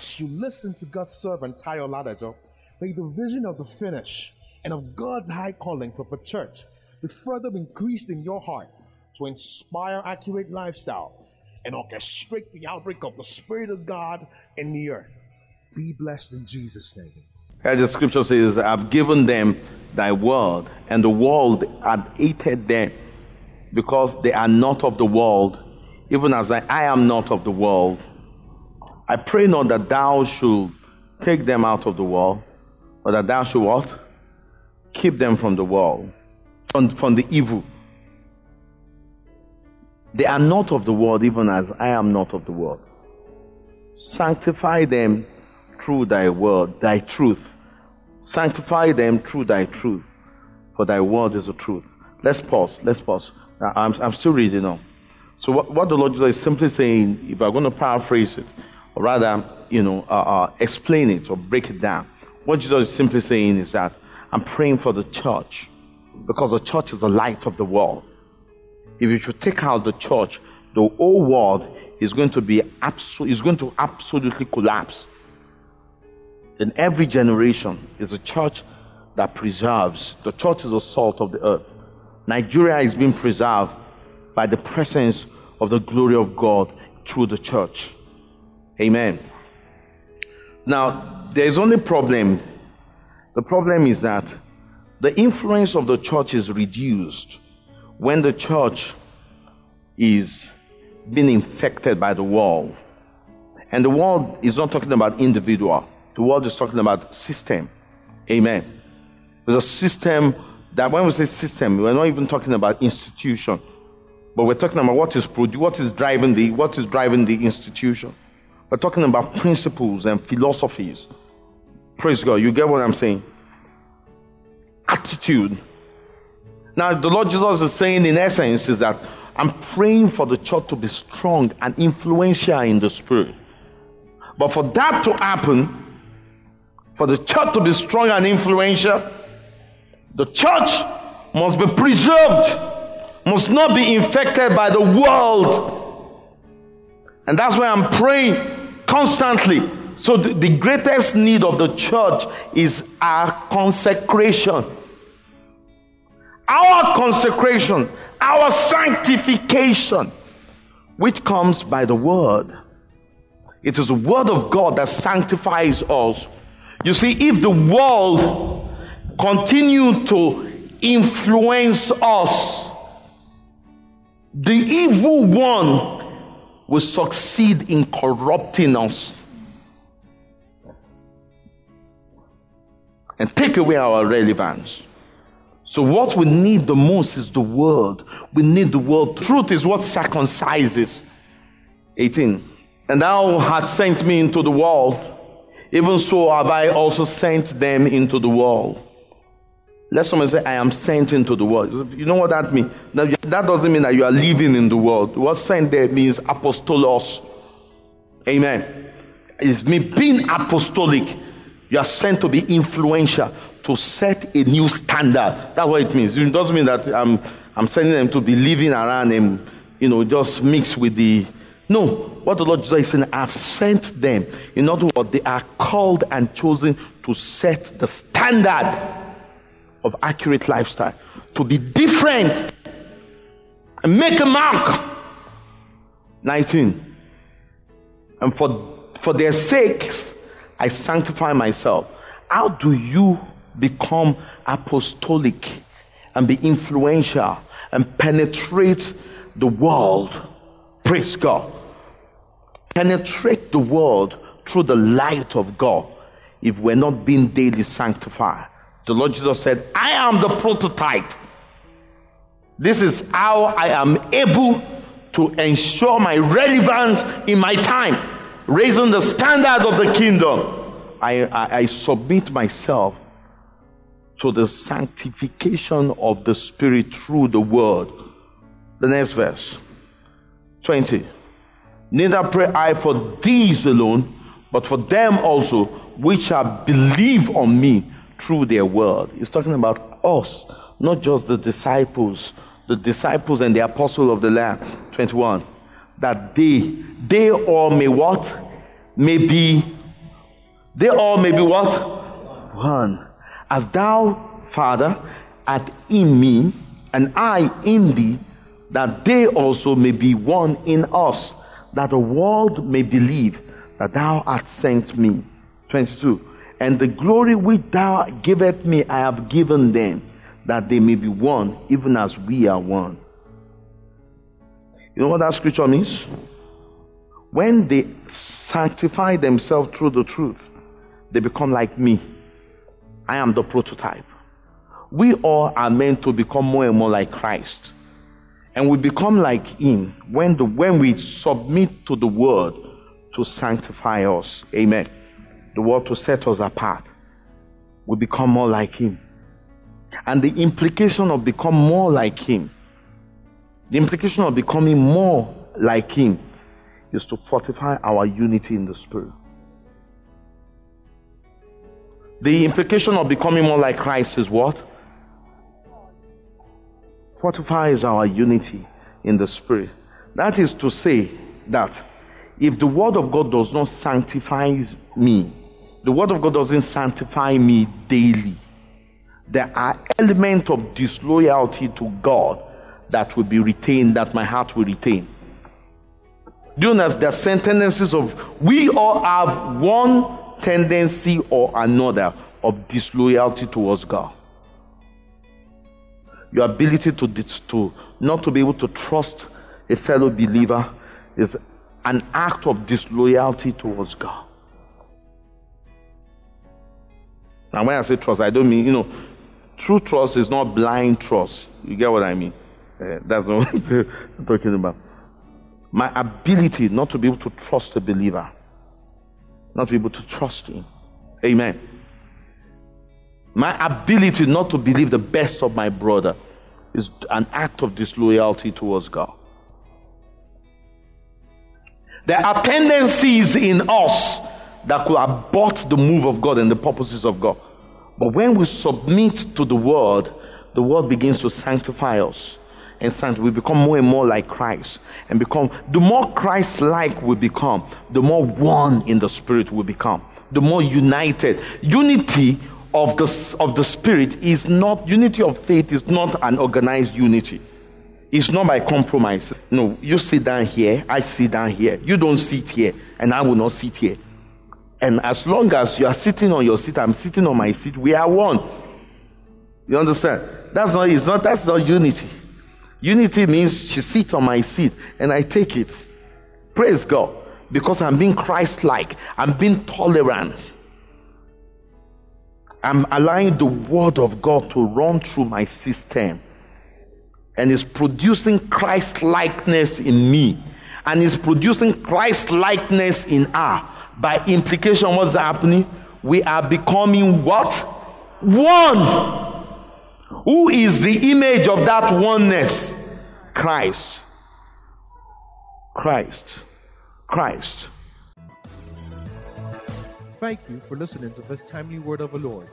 as you listen to God's servant Tayo Ladajo, may the vision of the finish and of God's high calling for the church be further increased in your heart to inspire accurate lifestyle and orchestrate the outbreak of the Spirit of God in the earth. Be blessed in Jesus' name. As the scripture says, I've given them thy word, and the world had hated them because they are not of the world, even as I, I am not of the world. I pray not that thou should take them out of the world, but that thou should what? Keep them from the world, from, from the evil. They are not of the world, even as I am not of the world. Sanctify them through thy word, thy truth. Sanctify them through thy truth, for thy word is the truth. Let's pause. Let's pause. I'm, I'm still reading on. So what, what the Lord is simply saying, if I'm going to paraphrase it, or rather, you know, uh, uh, explain it or break it down, what Jesus is simply saying is that I'm praying for the church because the church is the light of the world. If you should take out the church, the whole world is going to be absolutely, is going to absolutely collapse. In every generation is a church that preserves. The church is the salt of the earth. Nigeria is being preserved by the presence of the glory of God through the church. Amen. Now, there is only problem. The problem is that the influence of the church is reduced when the church is being infected by the world. And the world is not talking about individual. The world is talking about system. Amen. A system that when we say system, we're not even talking about institution, but we're talking about what is what is driving the what is driving the institution. We're talking about principles and philosophies. Praise God. You get what I'm saying? Attitude now, the Lord Jesus is saying, in essence, is that I'm praying for the church to be strong and influential in the spirit. But for that to happen, for the church to be strong and influential, the church must be preserved, must not be infected by the world. And that's why I'm praying constantly. So, the, the greatest need of the church is our consecration our consecration, our sanctification, which comes by the word. It is the word of God that sanctifies us. You see, if the world continue to influence us, the evil one will succeed in corrupting us and take away our relevance. So what we need the most is the word. We need the word. Truth is what circumcises. 18. And thou hast sent me into the world. Even so have I also sent them into the world. Let someone say, I am sent into the world. You know what that means? That doesn't mean that you are living in the world. What sent there means apostolos. Amen. It's me being apostolic. You are sent to be influential to set a new standard. That's what it means. It doesn't mean that I'm, I'm sending them to be living around and, you know, just mix with the. No. What the Lord Jesus is saying, I've sent them. In other words, they are called and chosen to set the standard of accurate lifestyle, to be different and make a mark. 19. And for, for their sakes, I sanctify myself. How do you become apostolic and be influential and penetrate the world. Praise God. Penetrate the world through the light of God if we're not being daily sanctified. The Lord Jesus said, I am the prototype. This is how I am able to ensure my relevance in my time, raising the standard of the kingdom. I, I, I submit myself to the sanctification of the Spirit through the Word. The next verse 20. Neither pray I for these alone, but for them also which shall believe on me through their word. He's talking about us, not just the disciples, the disciples and the apostle of the Lamb. 21. That they, they all may what? May be They all may be what? One. As thou, Father, art in me, and I in thee, that they also may be one in us, that the world may believe that thou art sent me. 22. And the glory which thou giveth me, I have given them, that they may be one, even as we are one. You know what that scripture means? When they sanctify themselves through the truth, they become like me. I am the prototype. We all are meant to become more and more like Christ. And we become like Him when, the, when we submit to the Word to sanctify us. Amen. The Word to set us apart. We become more like Him. And the implication of become more like Him, the implication of becoming more like Him is to fortify our unity in the Spirit. The implication of becoming more like Christ is what? Fortifies our unity in the Spirit. That is to say that if the Word of God does not sanctify me, the Word of God doesn't sanctify me daily, there are elements of disloyalty to God that will be retained, that my heart will retain. Do you know there are sentences of we all have one tendency or another of disloyalty towards God. Your ability to, to not to be able to trust a fellow believer is an act of disloyalty towards God. Now, when I say trust, I don't mean, you know, true trust is not blind trust. You get what I mean? Uh, that's what I'm talking about. My ability not to be able to trust a believer not to be able to trust Him. Amen. My ability not to believe the best of my brother is an act of disloyalty towards God. There are tendencies in us that could abort the move of God and the purposes of God. But when we submit to the word, the word begins to sanctify us and saint, we become more and more like Christ. And become, the more Christ like we become, the more one in the Spirit we become. The more united. Unity of the, of the Spirit is not, unity of faith is not an organized unity. It's not by compromise. No, you sit down here, I sit down here. You don't sit here, and I will not sit here. And as long as you are sitting on your seat, I'm sitting on my seat, we are one. You understand? That's not, it's not, that's not unity. Unity means she sits on my seat and I take it. Praise God. Because I'm being Christ like, I'm being tolerant. I'm allowing the word of God to run through my system. And is producing Christ likeness in me. And is producing Christ likeness in her. By implication, what's happening? We are becoming what? One. Who is the image of that oneness? Christ. Christ. Christ. Thank you for listening to this timely word of the Lord.